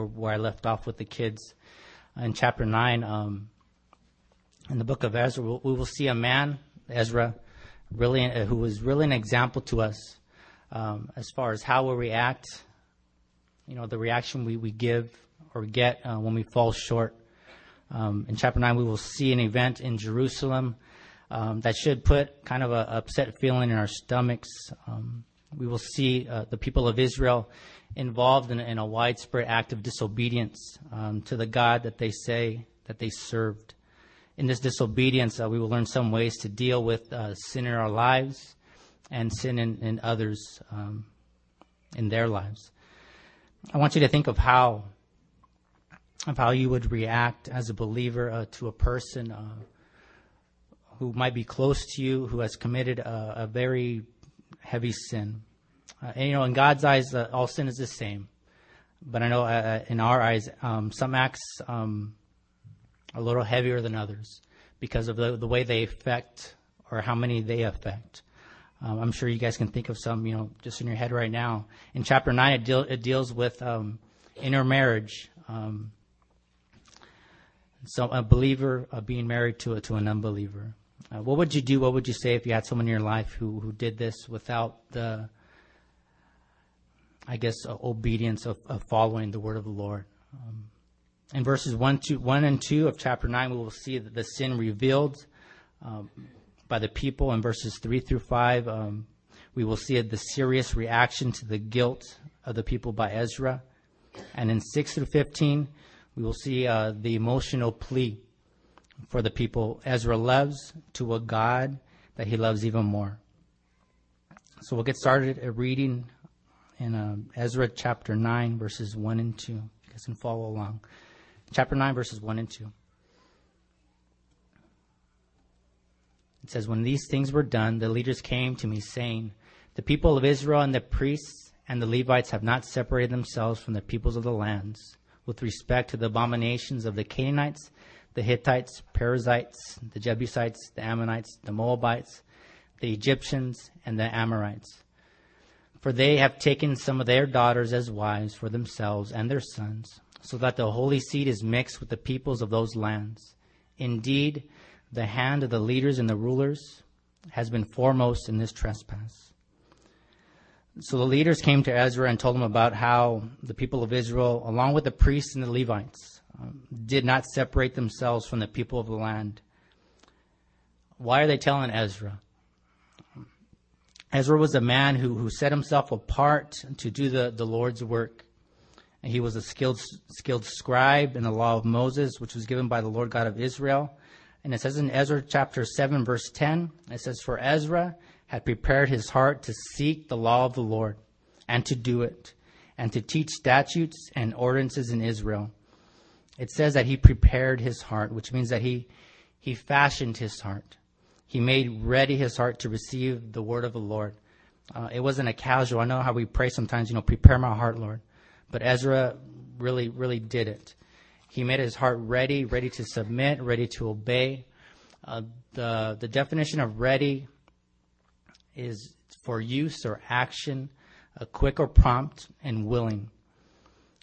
where, where I left off with the kids. In chapter 9, um, in the book of Ezra, we will see a man, Ezra, really, uh, who was really an example to us um, as far as how we react, you know, the reaction we, we give or get uh, when we fall short. Um, in chapter 9, we will see an event in Jerusalem um, that should put kind of a upset feeling in our stomachs. Um, we will see uh, the people of Israel involved in, in, a widespread act of disobedience um, to the God that they say that they served. In this disobedience, uh, we will learn some ways to deal with uh, sin in our lives and sin in, in others um, in their lives. I want you to think of how of how you would react as a believer uh, to a person uh, who might be close to you, who has committed a, a very heavy sin. Uh, and you know, in God's eyes, uh, all sin is the same. But I know uh, uh, in our eyes, um, some acts um, are a little heavier than others because of the, the way they affect or how many they affect. Um, I'm sure you guys can think of some, you know, just in your head right now. In chapter nine, it, deal, it deals with um, intermarriage. Um, so a believer uh, being married to to an unbeliever. Uh, what would you do? What would you say if you had someone in your life who, who did this without the, I guess, uh, obedience of, of, following the word of the Lord? Um, in verses 1, two, 1 and 2 of chapter 9, we will see that the sin revealed um, by the people. In verses 3 through 5, um, we will see the serious reaction to the guilt of the people by Ezra. And in 6 through 15, we will see uh, the emotional plea for the people Ezra loves to a God that he loves even more. So we'll get started at reading in uh, Ezra chapter 9, verses 1 and 2. You guys can follow along. Chapter 9, verses 1 and 2. It says, When these things were done, the leaders came to me, saying, The people of Israel and the priests and the Levites have not separated themselves from the peoples of the lands with respect to the abominations of the Canaanites, the Hittites, Perizzites, the Jebusites, the Ammonites, the Moabites, the Egyptians, and the Amorites. For they have taken some of their daughters as wives for themselves and their sons, so that the holy seed is mixed with the peoples of those lands. Indeed, the hand of the leaders and the rulers has been foremost in this trespass. So the leaders came to Ezra and told him about how the people of Israel, along with the priests and the Levites, did not separate themselves from the people of the land. Why are they telling Ezra? Ezra was a man who, who set himself apart to do the, the Lord's work. And he was a skilled, skilled scribe in the law of Moses, which was given by the Lord God of Israel. And it says in Ezra chapter 7, verse 10, it says, For Ezra had prepared his heart to seek the law of the Lord and to do it, and to teach statutes and ordinances in Israel. It says that he prepared his heart, which means that he, he fashioned his heart. He made ready his heart to receive the word of the Lord. Uh, it wasn't a casual. I know how we pray sometimes, you know, prepare my heart, Lord. But Ezra really, really did it. He made his heart ready, ready to submit, ready to obey. Uh, the the definition of ready is for use or action, a quick or prompt and willing.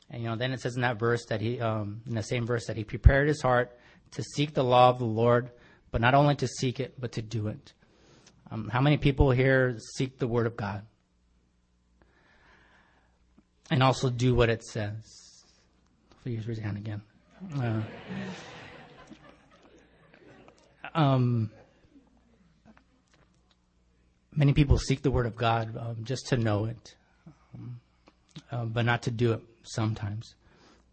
And you know, then it says in that verse that he, um, in the same verse, that he prepared his heart to seek the law of the Lord, but not only to seek it, but to do it. Um, how many people here seek the word of God? And also do what it says. Please raise your hand again. Uh, um, Many people seek the Word of God um, just to know it, um, uh, but not to do it sometimes.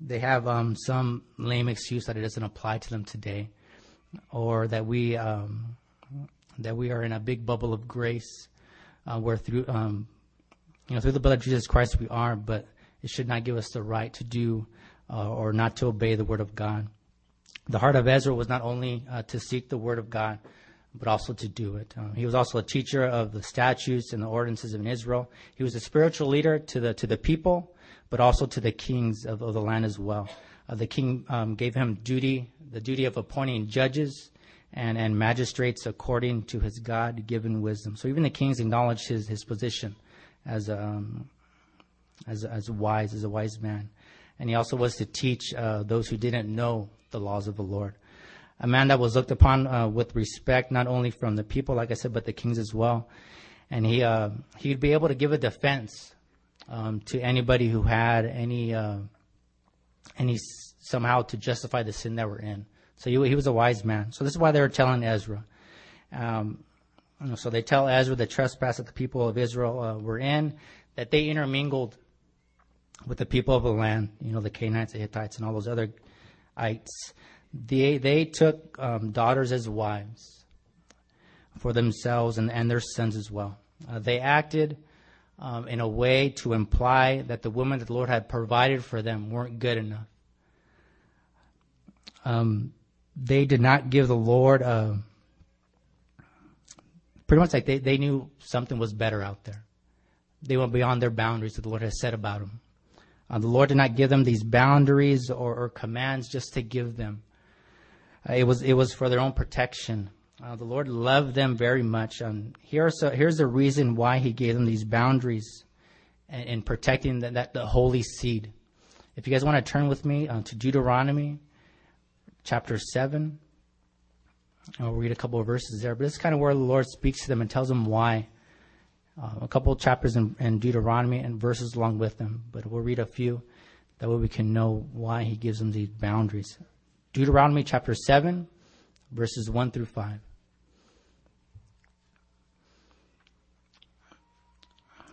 They have um, some lame excuse that it doesn't apply to them today, or that we um, that we are in a big bubble of grace, uh, where through um, you know through the blood of Jesus Christ we are, but it should not give us the right to do uh, or not to obey the Word of God. The heart of Ezra was not only uh, to seek the Word of God but also to do it. Uh, he was also a teacher of the statutes and the ordinances of Israel. He was a spiritual leader to the to the people, but also to the kings of, of the land as well. Uh, the king um, gave him duty, the duty of appointing judges and, and magistrates according to his God-given wisdom. So even the kings acknowledged his, his position as um, as as wise as a wise man. and he also was to teach uh, those who didn't know the laws of the Lord. A man that was looked upon uh, with respect, not only from the people, like I said, but the kings as well. And he uh, he'd be able to give a defense um, to anybody who had any uh, any somehow to justify the sin that we're in. So he, he was a wise man. So this is why they were telling Ezra. Um, so they tell Ezra the trespass that the people of Israel uh, were in, that they intermingled with the people of the land, you know, the Canaanites, the Hittites, and all those other ites. They, they took um, daughters as wives for themselves and, and their sons as well. Uh, they acted um, in a way to imply that the women that the Lord had provided for them weren't good enough. Um, they did not give the Lord uh, pretty much like they, they knew something was better out there. They went beyond their boundaries that the Lord has said about them. Uh, the Lord did not give them these boundaries or, or commands just to give them. Uh, it was it was for their own protection. Uh, the Lord loved them very much. Um, here's a, here's the reason why He gave them these boundaries and, and protecting the, that the holy seed. If you guys want to turn with me uh, to Deuteronomy chapter seven, I'll read a couple of verses there. But this is kind of where the Lord speaks to them and tells them why. Uh, a couple of chapters in, in, Deuteronomy and verses along with them, but we'll read a few. That way we can know why he gives them these boundaries. Deuteronomy chapter 7, verses 1 through 5.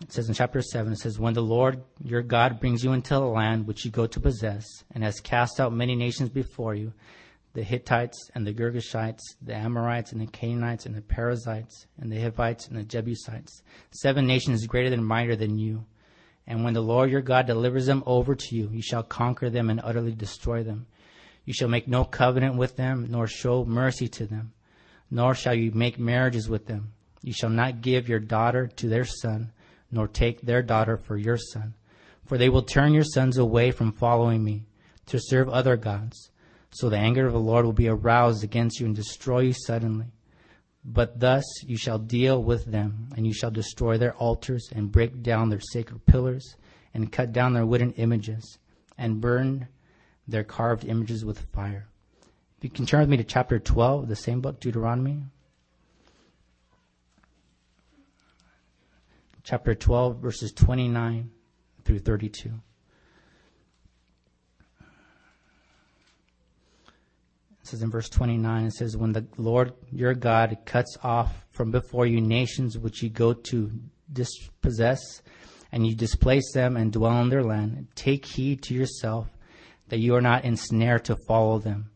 It says in chapter 7, it says, When the Lord your God brings you into the land which you go to possess, and has cast out many nations before you, the Hittites and the Girgashites, the Amorites and the Canaanites and the Perizzites and the Hivites and the Jebusites, seven nations greater and mightier than you. And when the Lord your God delivers them over to you, you shall conquer them and utterly destroy them. You shall make no covenant with them, nor show mercy to them, nor shall you make marriages with them. You shall not give your daughter to their son, nor take their daughter for your son. For they will turn your sons away from following me, to serve other gods so the anger of the Lord will be aroused against you and destroy you suddenly. But thus you shall deal with them, and you shall destroy their altars, and break down their sacred pillars, and cut down their wooden images, and burn their carved images with fire. If you can turn with me to chapter 12, the same book, Deuteronomy. Chapter 12, verses 29 through 32. It says in verse 29, it says, When the Lord your God cuts off from before you nations which you go to dispossess, and you displace them and dwell in their land, take heed to yourself that you are not ensnared to follow them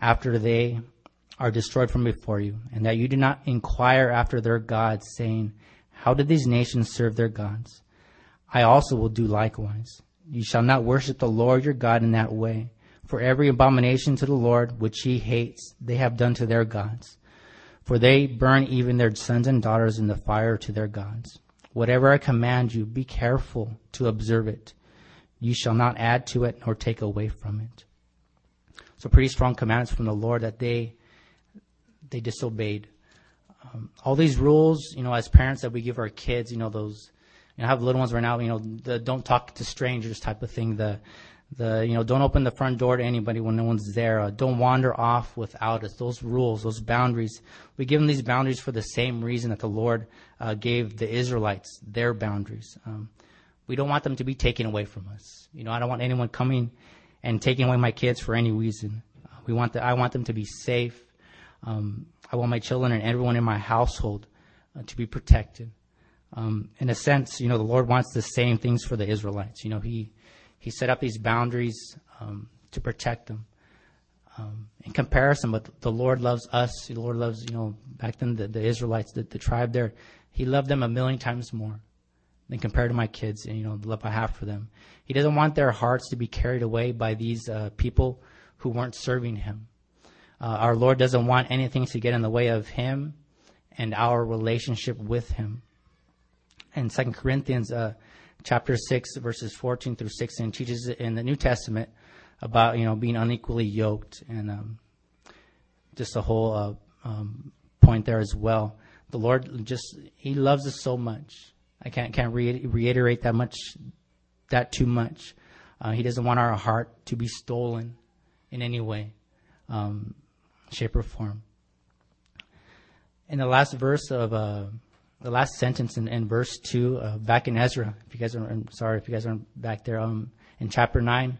after they are destroyed from before you, and that you do not inquire after their gods, saying, How did these nations serve their gods? I also will do likewise. You shall not worship the Lord your God in that way for every abomination to the Lord which he hates, they have done to their gods. For they burn even their sons and daughters in the fire to their gods. Whatever I command you, be careful to observe it. You shall not add to it nor take away from it. So pretty strong commandments from the Lord that they they disobeyed. Um, all these rules, you know, as parents that we give our kids, you know, those, you know, I have little ones right now, you know, the don't talk to strangers type of thing, the, the you know don't open the front door to anybody when no one's there uh, don't wander off without us those rules those boundaries we give them these boundaries for the same reason that the lord uh, gave the israelites their boundaries um, we don't want them to be taken away from us. You know i don't want anyone coming and taking away my kids for any reason. We want the, i want them to be safe. Um, i want my children and everyone in my household uh, to be protected. Um, in a sense you know the lord wants the same things for the israelites. You know he he set up these boundaries um, to protect them. Um, in comparison, but the Lord loves us. The Lord loves, you know, back then the, the Israelites, the, the tribe there, He loved them a million times more than compared to my kids and, you know, the love I have for them. He doesn't want their hearts to be carried away by these uh, people who weren't serving Him. Uh, our Lord doesn't want anything to get in the way of Him and our relationship with Him. In Second Corinthians, uh, chapter 6, verses 14 through 16, teaches in the New Testament about, you know, being unequally yoked and um, just a whole uh, um, point there as well. The Lord just, He loves us so much. I can't, can't re- reiterate that much, that too much. Uh, he doesn't want our heart to be stolen in any way, um, shape, or form. In the last verse of uh, the last sentence in, in verse two, uh, back in Ezra, if you guys are, I'm sorry if you guys aren't back there, um, in chapter nine,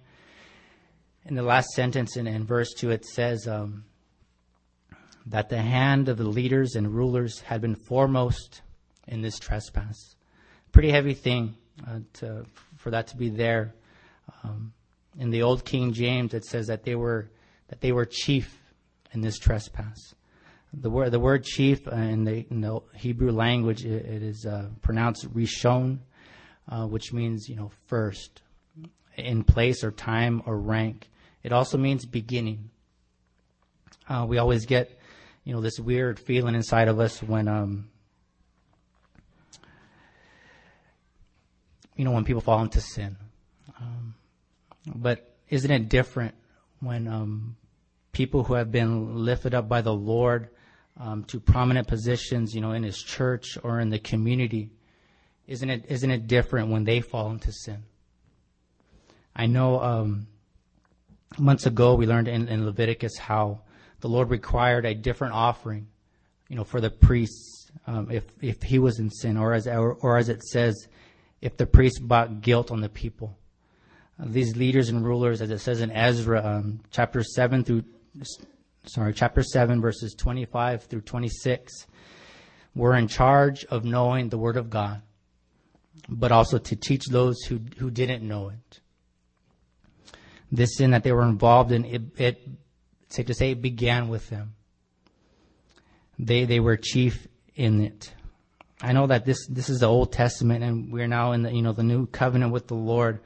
in the last sentence in, in verse two, it says um, that the hand of the leaders and rulers had been foremost in this trespass. Pretty heavy thing uh, to, for that to be there. Um, in the old King James, it says that they were that they were chief in this trespass. The word the word chief uh, in, the, in the Hebrew language it, it is uh, pronounced rishon, uh, which means you know first, in place or time or rank. It also means beginning. Uh, we always get you know this weird feeling inside of us when um, you know when people fall into sin. Um, but isn't it different when um, people who have been lifted up by the Lord um, to prominent positions, you know, in His church or in the community, isn't it isn't it different when they fall into sin? I know um, months ago we learned in, in Leviticus how the Lord required a different offering, you know, for the priests um, if if he was in sin, or as or, or as it says, if the priest brought guilt on the people these leaders and rulers, as it says in Ezra, um, chapter 7 through, sorry, chapter 7, verses 25 through 26, were in charge of knowing the Word of God, but also to teach those who, who didn't know it. This sin that they were involved in, it, it safe to say, it began with them. They, they were chief in it. I know that this, this is the Old Testament and we're now in the, you know, the new covenant with the Lord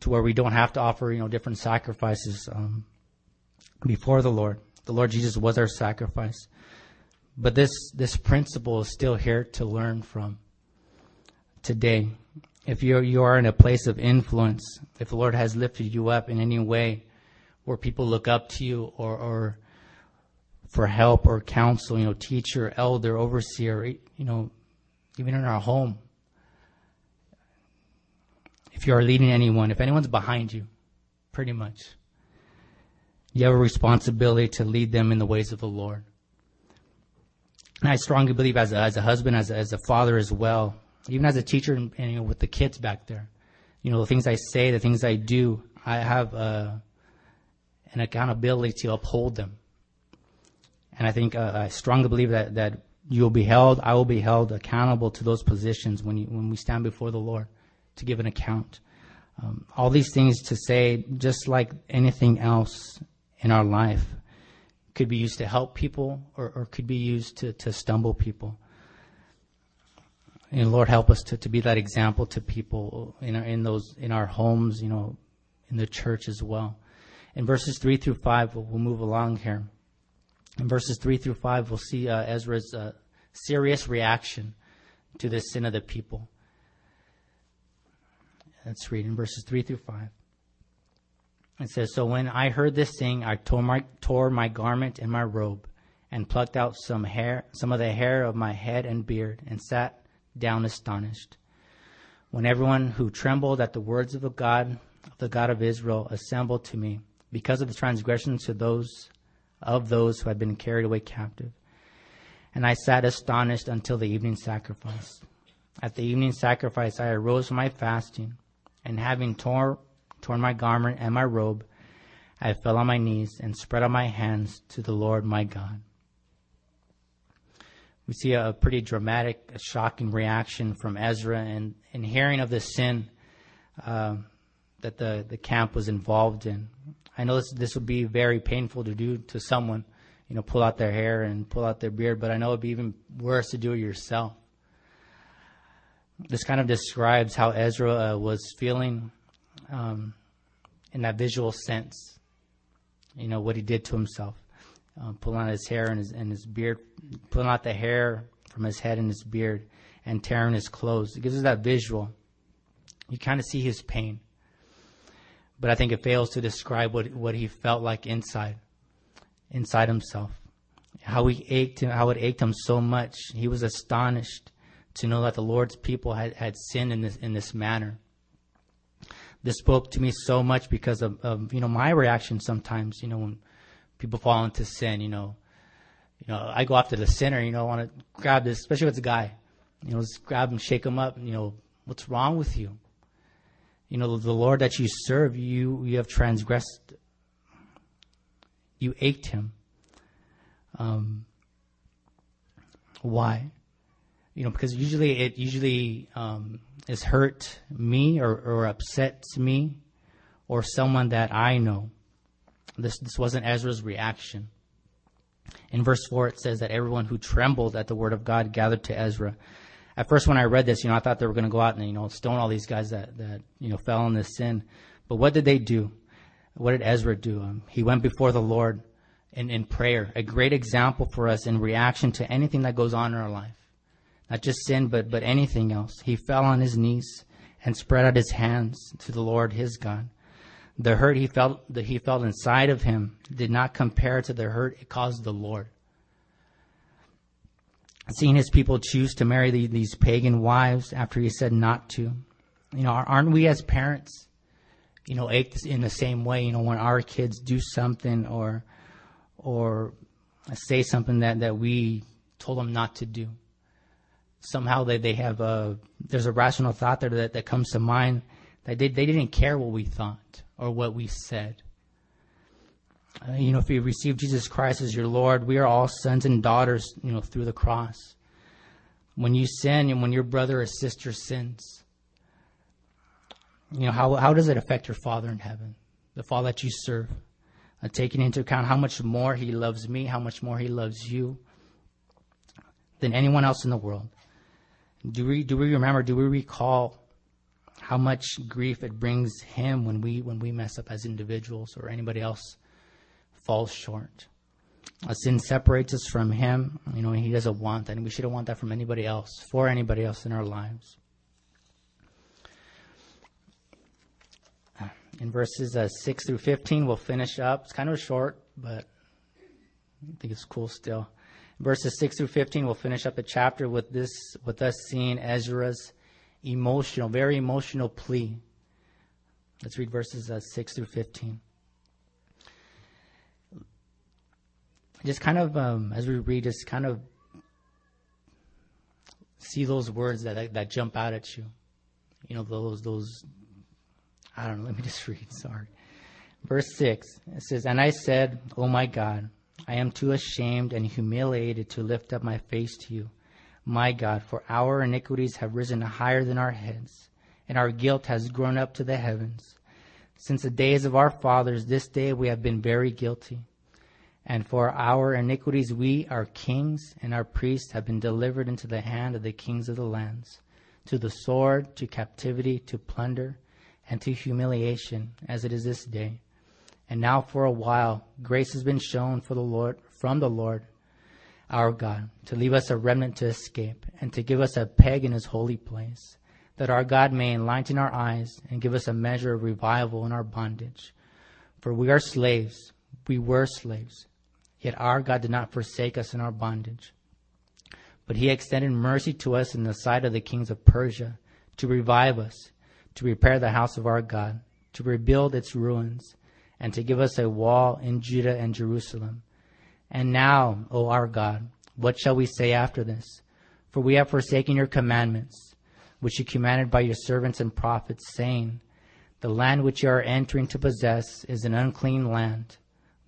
to where we don't have to offer, you know, different sacrifices um, before the Lord. The Lord Jesus was our sacrifice. But this this principle is still here to learn from today. If you you are in a place of influence, if the Lord has lifted you up in any way, where people look up to you or or for help or counsel, you know, teacher, elder, overseer, you know, even in our home, if you are leading anyone, if anyone's behind you, pretty much, you have a responsibility to lead them in the ways of the Lord. And I strongly believe as a, as a husband, as a, as a father as well, even as a teacher and, and you know, with the kids back there, you know, the things I say, the things I do, I have uh, an accountability to uphold them. And I think uh, I strongly believe that, that you will be held, I will be held accountable to those positions when you, when we stand before the Lord to give an account. Um, all these things to say, just like anything else in our life, could be used to help people or, or could be used to, to stumble people. And Lord, help us to, to be that example to people in our, in those in our homes, you know, in the church as well. In verses three through five, we'll, we'll move along here. In verses three through five, we'll see uh, Ezra's uh, serious reaction to the sin of the people. Let's read in verses 3 through 5. It says, So when I heard this thing, I tore my, tore my garment and my robe, and plucked out some hair, some of the hair of my head and beard, and sat down astonished. When everyone who trembled at the words of the God, of the God of Israel, assembled to me, because of the transgressions to those of those who had been carried away captive. And I sat astonished until the evening sacrifice. At the evening sacrifice, I arose from my fasting and having torn, torn my garment and my robe, I fell on my knees and spread out my hands to the Lord my God. We see a, pretty dramatic, a shocking reaction from Ezra and in hearing of the sin uh, that the, the camp was involved in. I know this, this would be very painful to do to someone, you know, pull out their hair and pull out their beard, but I know it'd be even worse to do it yourself this kind of describes how Ezra uh, was feeling um, in that visual sense. You know, what he did to himself, uh, pulling out his hair and his, and his beard, pulling out the hair from his head and his beard, and tearing his clothes. It gives us that visual. You kind of see his pain. But I think it fails to describe what, what he felt like inside, inside himself. How he ached, how it ached him so much. He was astonished to know that the Lord's people had, had sinned in this, in this manner. this spoke to me so much because of, of you know my reaction sometimes. You know when people fall into sin, you know, you know I go after the sinner. You know, I want to grab this, especially if it's a guy. You know, just grab him, shake him up. You know, what's wrong with you? You know, the Lord that you serve, you you have transgressed. You ached him. Um, why? You know, because usually it usually um, is hurt me or, or upsets me or someone that I know. This this wasn't Ezra's reaction. In verse four, it says that everyone who trembled at the word of God gathered to Ezra. At first, when I read this, you know, I thought they were going to go out and you know stone all these guys that that you know fell in this sin. But what did they do? What did Ezra do? Um, he went before the Lord in, in prayer, a great example for us in reaction to anything that goes on in our life. Not just sin, but, but anything else. He fell on his knees and spread out his hands to the Lord his God. The hurt he felt that he felt inside of him did not compare to the hurt it caused the Lord. Seeing his people choose to marry the, these pagan wives after he said not to, you know, aren't we as parents, you know, ache in the same way? You know, when our kids do something or or say something that, that we told them not to do. Somehow they, they have a, there's a rational thought there that, that comes to mind that they, they didn't care what we thought or what we said. Uh, you know, if you receive Jesus Christ as your Lord, we are all sons and daughters, you know, through the cross. When you sin and when your brother or sister sins, you know, how, how does it affect your Father in heaven, the Father that you serve? uh, taking into account how much more He loves me, how much more He loves you than anyone else in the world. Do we do we remember? Do we recall how much grief it brings Him when we when we mess up as individuals or anybody else falls short? A sin separates us from Him. You know, He doesn't want that, and we shouldn't want that from anybody else, for anybody else in our lives. in verses uh, 6 through 15. We'll finish up. It's kind of short, but I think it's cool still. Verses 6 through 15, we'll finish up the chapter with this, with us seeing Ezra's emotional, very emotional plea. Let's read verses uh, 6 through 15. Just kind of, um, as we read, just kind of see those words that, that, that jump out at you. You know, those, those I don't know. Let me just read. Sorry. Verse 6 it says, And I said, Oh my God, I am too ashamed and humiliated to lift up my face to you. My God, for our iniquities have risen higher than our heads, and our guilt has grown up to the heavens. Since the days of our fathers, this day we have been very guilty. And for our iniquities, we, our kings and our priests, have been delivered into the hand of the kings of the lands, to the sword, to captivity, to plunder and to humiliation, as it is this day. And now for a while grace has been shown for the Lord from the Lord our God to leave us a remnant to escape and to give us a peg in his holy place, that our God may enlighten our eyes and give us a measure of revival in our bondage. For we are slaves, we were slaves, yet our God did not forsake us in our bondage. But he extended mercy to us in the sight of the kings of Persia to revive us to repair the house of our God, to rebuild its ruins, and to give us a wall in Judah and Jerusalem. And now, O our God, what shall we say after this? For we have forsaken your commandments, which you commanded by your servants and prophets, saying, The land which you are entering to possess is an unclean land,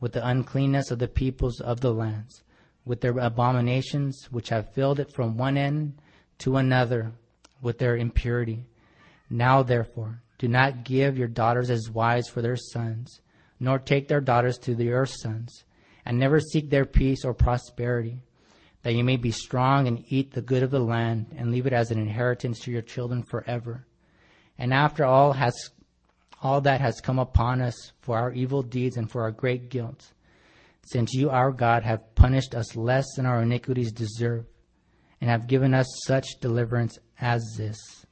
with the uncleanness of the peoples of the lands, with their abominations which have filled it from one end to another, with their impurity. Now, therefore, do not give your daughters as wives for their sons, nor take their daughters to your sons, and never seek their peace or prosperity, that you may be strong and eat the good of the land, and leave it as an inheritance to your children forever. And after all has all that has come upon us for our evil deeds and for our great guilt, since you, our God, have punished us less than our iniquities deserve, and have given us such deliverance as this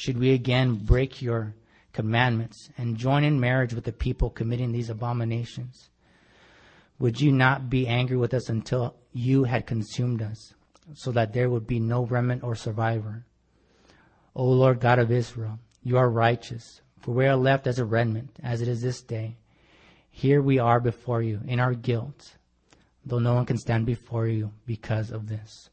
should we again break your commandments and join in marriage with the people committing these abominations? Would you not be angry with us until you had consumed us, so that there would be no remnant or survivor? O Lord God of Israel, You are righteous, for we are left as a remnant, as it is this day. Here we are before you in our guilt, though no one can stand before you because of this.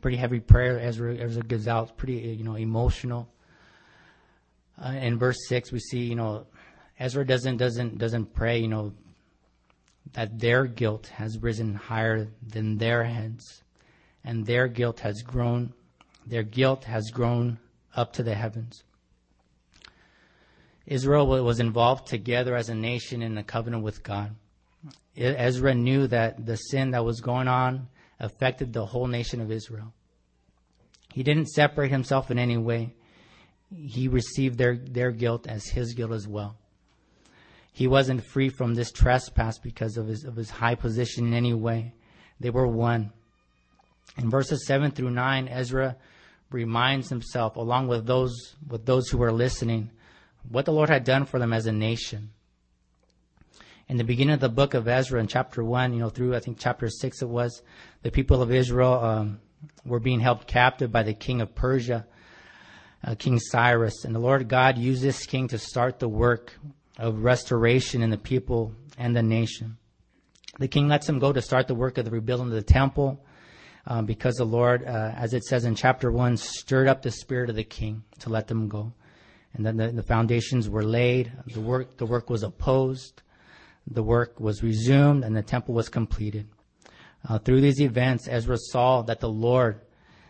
Pretty heavy prayer Ezra, Ezra gives out, pretty you know emotional. Uh, in verse six, we see you know Ezra doesn't doesn't doesn't pray you know that their guilt has risen higher than their heads, and their guilt has grown, their guilt has grown up to the heavens. Israel was involved together as a nation in the covenant with God. Ezra knew that the sin that was going on affected the whole nation of Israel. He didn't separate himself in any way. He received their, their guilt as his guilt as well. He wasn't free from this trespass because of his, of his high position in any way. They were one. In verses 7 through 9, Ezra reminds himself, along with those, with those who were listening, what the Lord had done for them as a nation. In the beginning of the book of Ezra, in chapter 1, you know, through I think chapter 6 it was, the people of Israel um, were being held captive by the king of Persia, uh, King Cyrus. And the Lord God used this king to start the work of restoration in the people and the nation. The king lets him go to start the work of the rebuilding of the temple um, because the Lord, uh, as it says in chapter 1, stirred up the spirit of the king to let them go. And then the, the foundations were laid, the work, the work was opposed, the work was resumed, and the temple was completed. Uh, through these events, Ezra saw that the Lord,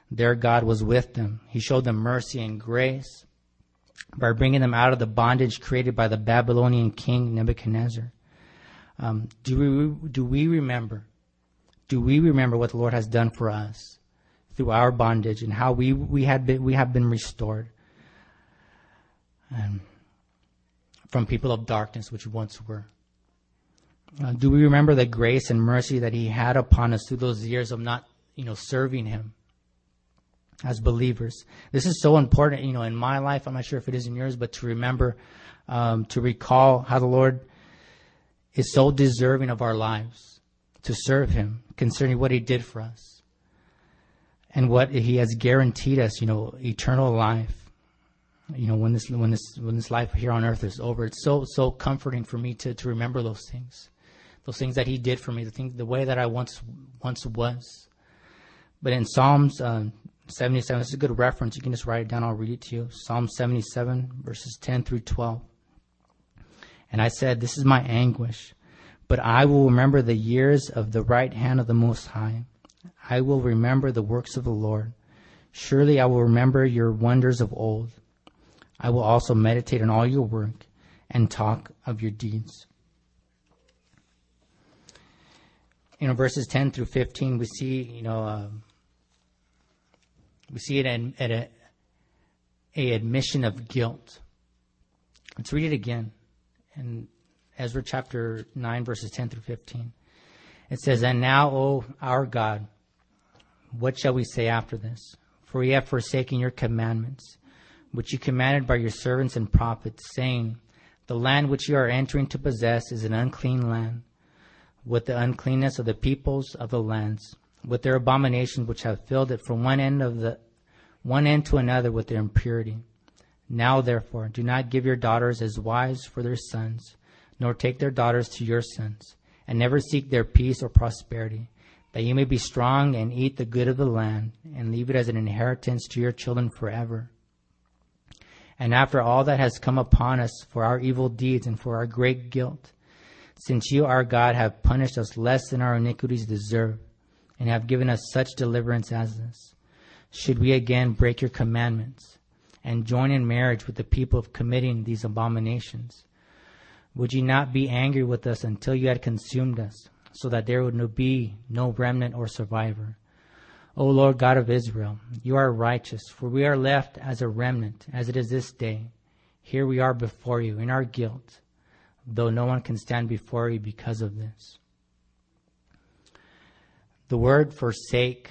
their God, was with them. He showed them mercy and grace by bringing them out of the bondage created by the Babylonian king Nebuchadnezzar. Um, do we do we remember? Do we remember what the Lord has done for us through our bondage and how we we had been we have been restored? Um, from people of darkness, which once were. Uh, do we remember the grace and mercy that He had upon us through those years of not, you know, serving Him as believers? This is so important, you know, in my life. I'm not sure if it is in yours, but to remember, um, to recall how the Lord is so deserving of our lives to serve Him, concerning what He did for us and what He has guaranteed us, you know, eternal life you know when this when this when this life here on earth is over it's so so comforting for me to to remember those things those things that he did for me, the thing, the way that I once once was. But in Psalms uh, 77, this is a good reference. You can just write it down. I'll read it to you. Psalm 77, verses 10 through 12. And I said, This is my anguish, but I will remember the years of the right hand of the Most High. I will remember the works of the Lord. Surely I will remember your wonders of old. I will also meditate on all your work and talk of your deeds. you know, verses 10 through 15, we see, you know, um, we see it at, at a, a admission of guilt. Let's read it again in Ezra chapter 9, verses 10 through 15. It says, And now, O our God, what shall we say after this? For we have forsaken your commandments, which you commanded by your servants and prophets, saying, The land which you are entering to possess is an unclean land with the uncleanness of the peoples of the lands, with their abominations which have filled it from one end of the one end to another with their impurity. Now therefore do not give your daughters as wives for their sons, nor take their daughters to your sons, and never seek their peace or prosperity, that you may be strong and eat the good of the land, and leave it as an inheritance to your children forever. And after all that has come upon us for our evil deeds and for our great guilt, since you, our God, have punished us less than our iniquities deserve, and have given us such deliverance as this, should we again break your commandments and join in marriage with the people of committing these abominations? Would you not be angry with us until you had consumed us, so that there would be no remnant or survivor? O Lord God of Israel, you are righteous, for we are left as a remnant, as it is this day. Here we are before you in our guilt though no one can stand before you because of this. The word forsake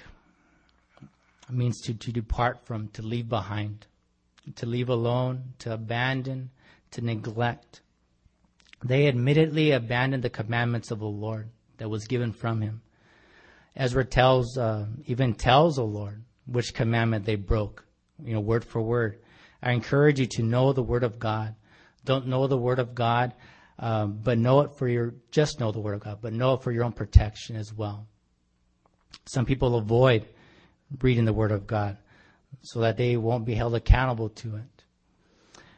means to, to depart from, to leave behind, to leave alone, to abandon, to neglect. They admittedly abandoned the commandments of the Lord that was given from him. Ezra tells, uh, even tells the Lord, which commandment they broke, you know, word for word. I encourage you to know the Word of God. Don't know the Word of God, um, but know it for your, just know the Word of God, but know it for your own protection as well. Some people avoid reading the Word of God so that they won't be held accountable to it.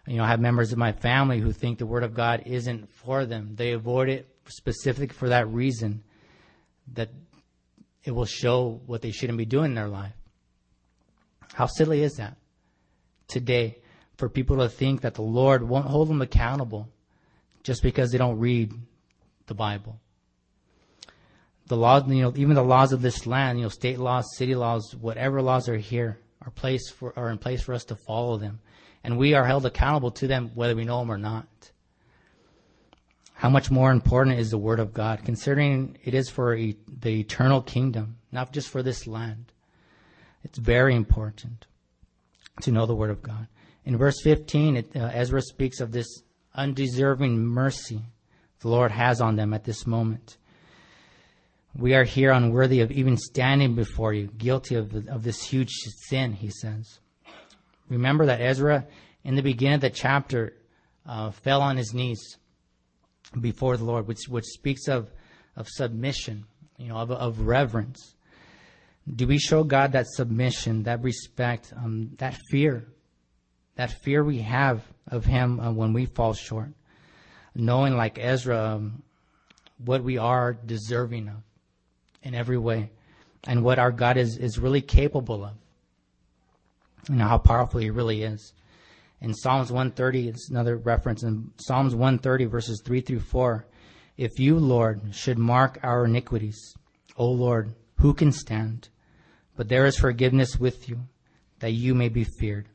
You know, I have members of my family who think the Word of God isn't for them. They avoid it specifically for that reason that it will show what they shouldn't be doing in their life. How silly is that today for people to think that the Lord won't hold them accountable just because they don't read the Bible? The laws, you know, even the laws of this land, you know, state laws, city laws, whatever laws are here are place for are in place for us to follow them, and we are held accountable to them whether we know them or not. How much more important is the Word of God, considering it is for e- the eternal kingdom, not just for this land. It's very important to know the Word of God. In verse 15, it, uh, Ezra speaks of this undeserving mercy the Lord has on them at this moment. We are here unworthy of even standing before you, guilty of, the, of this huge sin, he says. Remember that Ezra, in the beginning of the chapter, uh, fell on his knees before the Lord, which, which speaks of, of submission, you know, of, of reverence. Do we show God that submission, that respect, um, that fear, that fear we have of Him uh, when we fall short, knowing like Ezra um, what we are deserving of in every way, and what our God is is really capable of. You know how powerful He really is. In Psalms 130, it's another reference in Psalms 130 verses 3 through 4. If you, Lord, should mark our iniquities, O Lord, who can stand? But there is forgiveness with you, that you may be feared.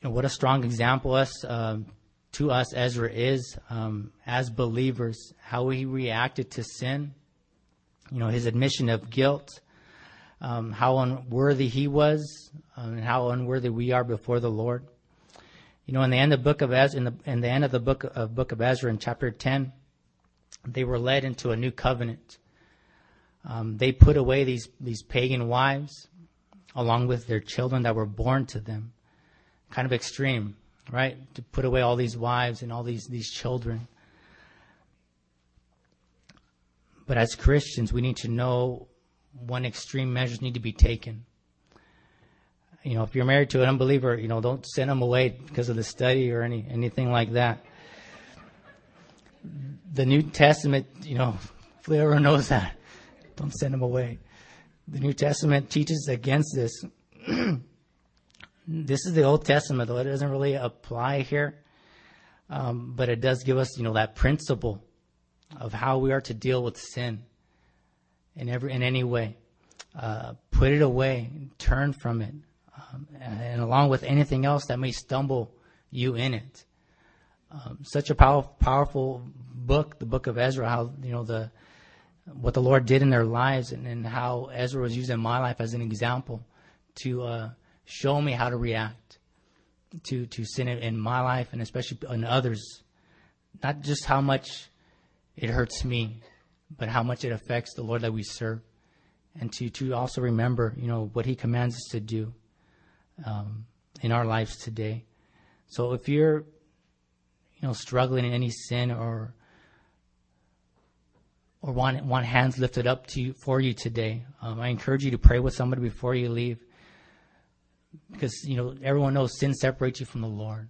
You know, what a strong example us, uh, to us Ezra is um, as believers, how he reacted to sin, you know, his admission of guilt, um, how unworthy he was, um, and how unworthy we are before the Lord. You know, in the end of the book of Ezra, in the, in the end of the book of book of Ezra, in chapter ten, they were led into a new covenant. Um, they put away these, these pagan wives along with their children that were born to them. Kind of extreme, right? To put away all these wives and all these, these children. But as Christians, we need to know when extreme measures need to be taken. You know, if you're married to an unbeliever, you know, don't send them away because of the study or any anything like that the New Testament, you know, Fleur knows that. Don't send them away. The New Testament teaches against this. this is the Old Testament, though it doesn't really apply here, um, but it does give us, you know, that principle of how we are to deal with sin in every in any way. Uh, put it away, turn from it, um, and, and along with anything else that may stumble you in it um, such a pow- powerful book, the book of Ezra, how, you know, the, what the Lord did in their lives and, and how Ezra was using my life as an example to uh, show me how to react to, to sin in my life and especially in others. Not just how much it hurts me, but how much it affects the Lord that we serve. And to, to also remember, you know, what He commands us to do um, in our lives today. So if you're you know, struggling in any sin or or want want hands lifted up to you for you today, um, I encourage you to pray with somebody before you leave, because you know everyone knows sin separates you from the Lord,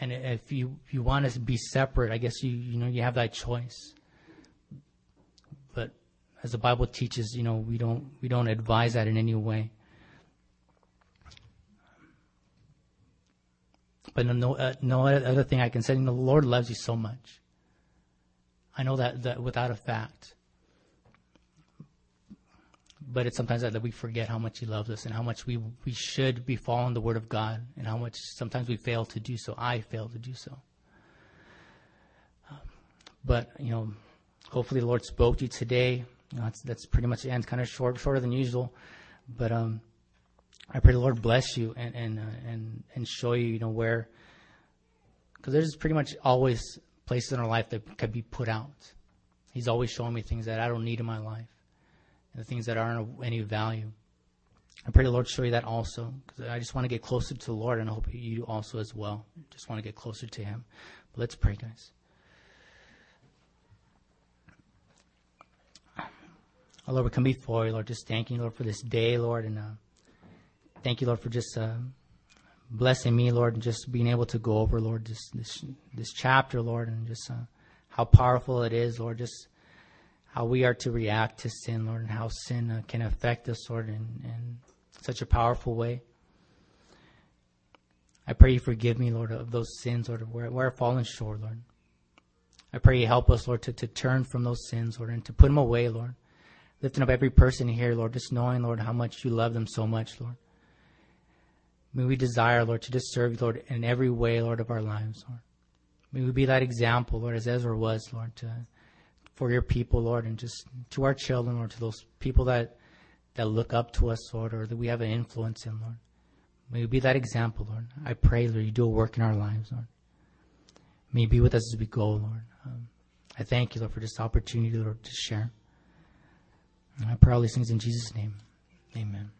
and if you if you want to be separate, I guess you you know you have that choice. But as the Bible teaches, you know we don't we don't advise that in any way. But no, uh, no other thing I can say, the Lord loves you so much. I know that, that without a fact. But it's sometimes that we forget how much He loves us and how much we, we should be following the Word of God and how much sometimes we fail to do so. I fail to do so. Um, but, you know, hopefully the Lord spoke to you today. You know, that's, that's pretty much the end. Kind of short, shorter than usual. But, um, I pray the Lord bless you and and uh, and and show you, you know, where because there's pretty much always places in our life that could be put out. He's always showing me things that I don't need in my life, the things that aren't of any value. I pray the Lord show you that also, because I just want to get closer to the Lord, and I hope you also as well. Just want to get closer to Him. But let's pray, guys. Oh, Lord, we come before you, Lord, just thanking you, Lord, for this day, Lord, and uh, thank you, Lord, for just uh, blessing me, Lord, and just being able to go over, Lord, this this, this chapter, Lord, and just uh, how powerful it is, Lord, just how we are to react to sin, Lord, and how sin uh, can affect us, Lord, in, in such a powerful way. I pray you forgive me, Lord, of those sins, Lord, where, where I've fallen short, Lord. I pray you help us, Lord, to, to turn from those sins, Lord, and to put them away, Lord. Lifting up every person here, Lord, just knowing, Lord, how much you love them so much, Lord. May we desire, Lord, to just serve you, Lord, in every way, Lord, of our lives, Lord. May we be that example, Lord, as Ezra was, Lord, to, for your people, Lord, and just to our children, Lord, to those people that, that look up to us, Lord, or that we have an influence in, Lord. May we be that example, Lord. I pray, Lord, you do a work in our lives, Lord. May you be with us as we go, Lord. Um, I thank you, Lord, for this opportunity, Lord, to share. And I pray all these things in Jesus' name. Amen.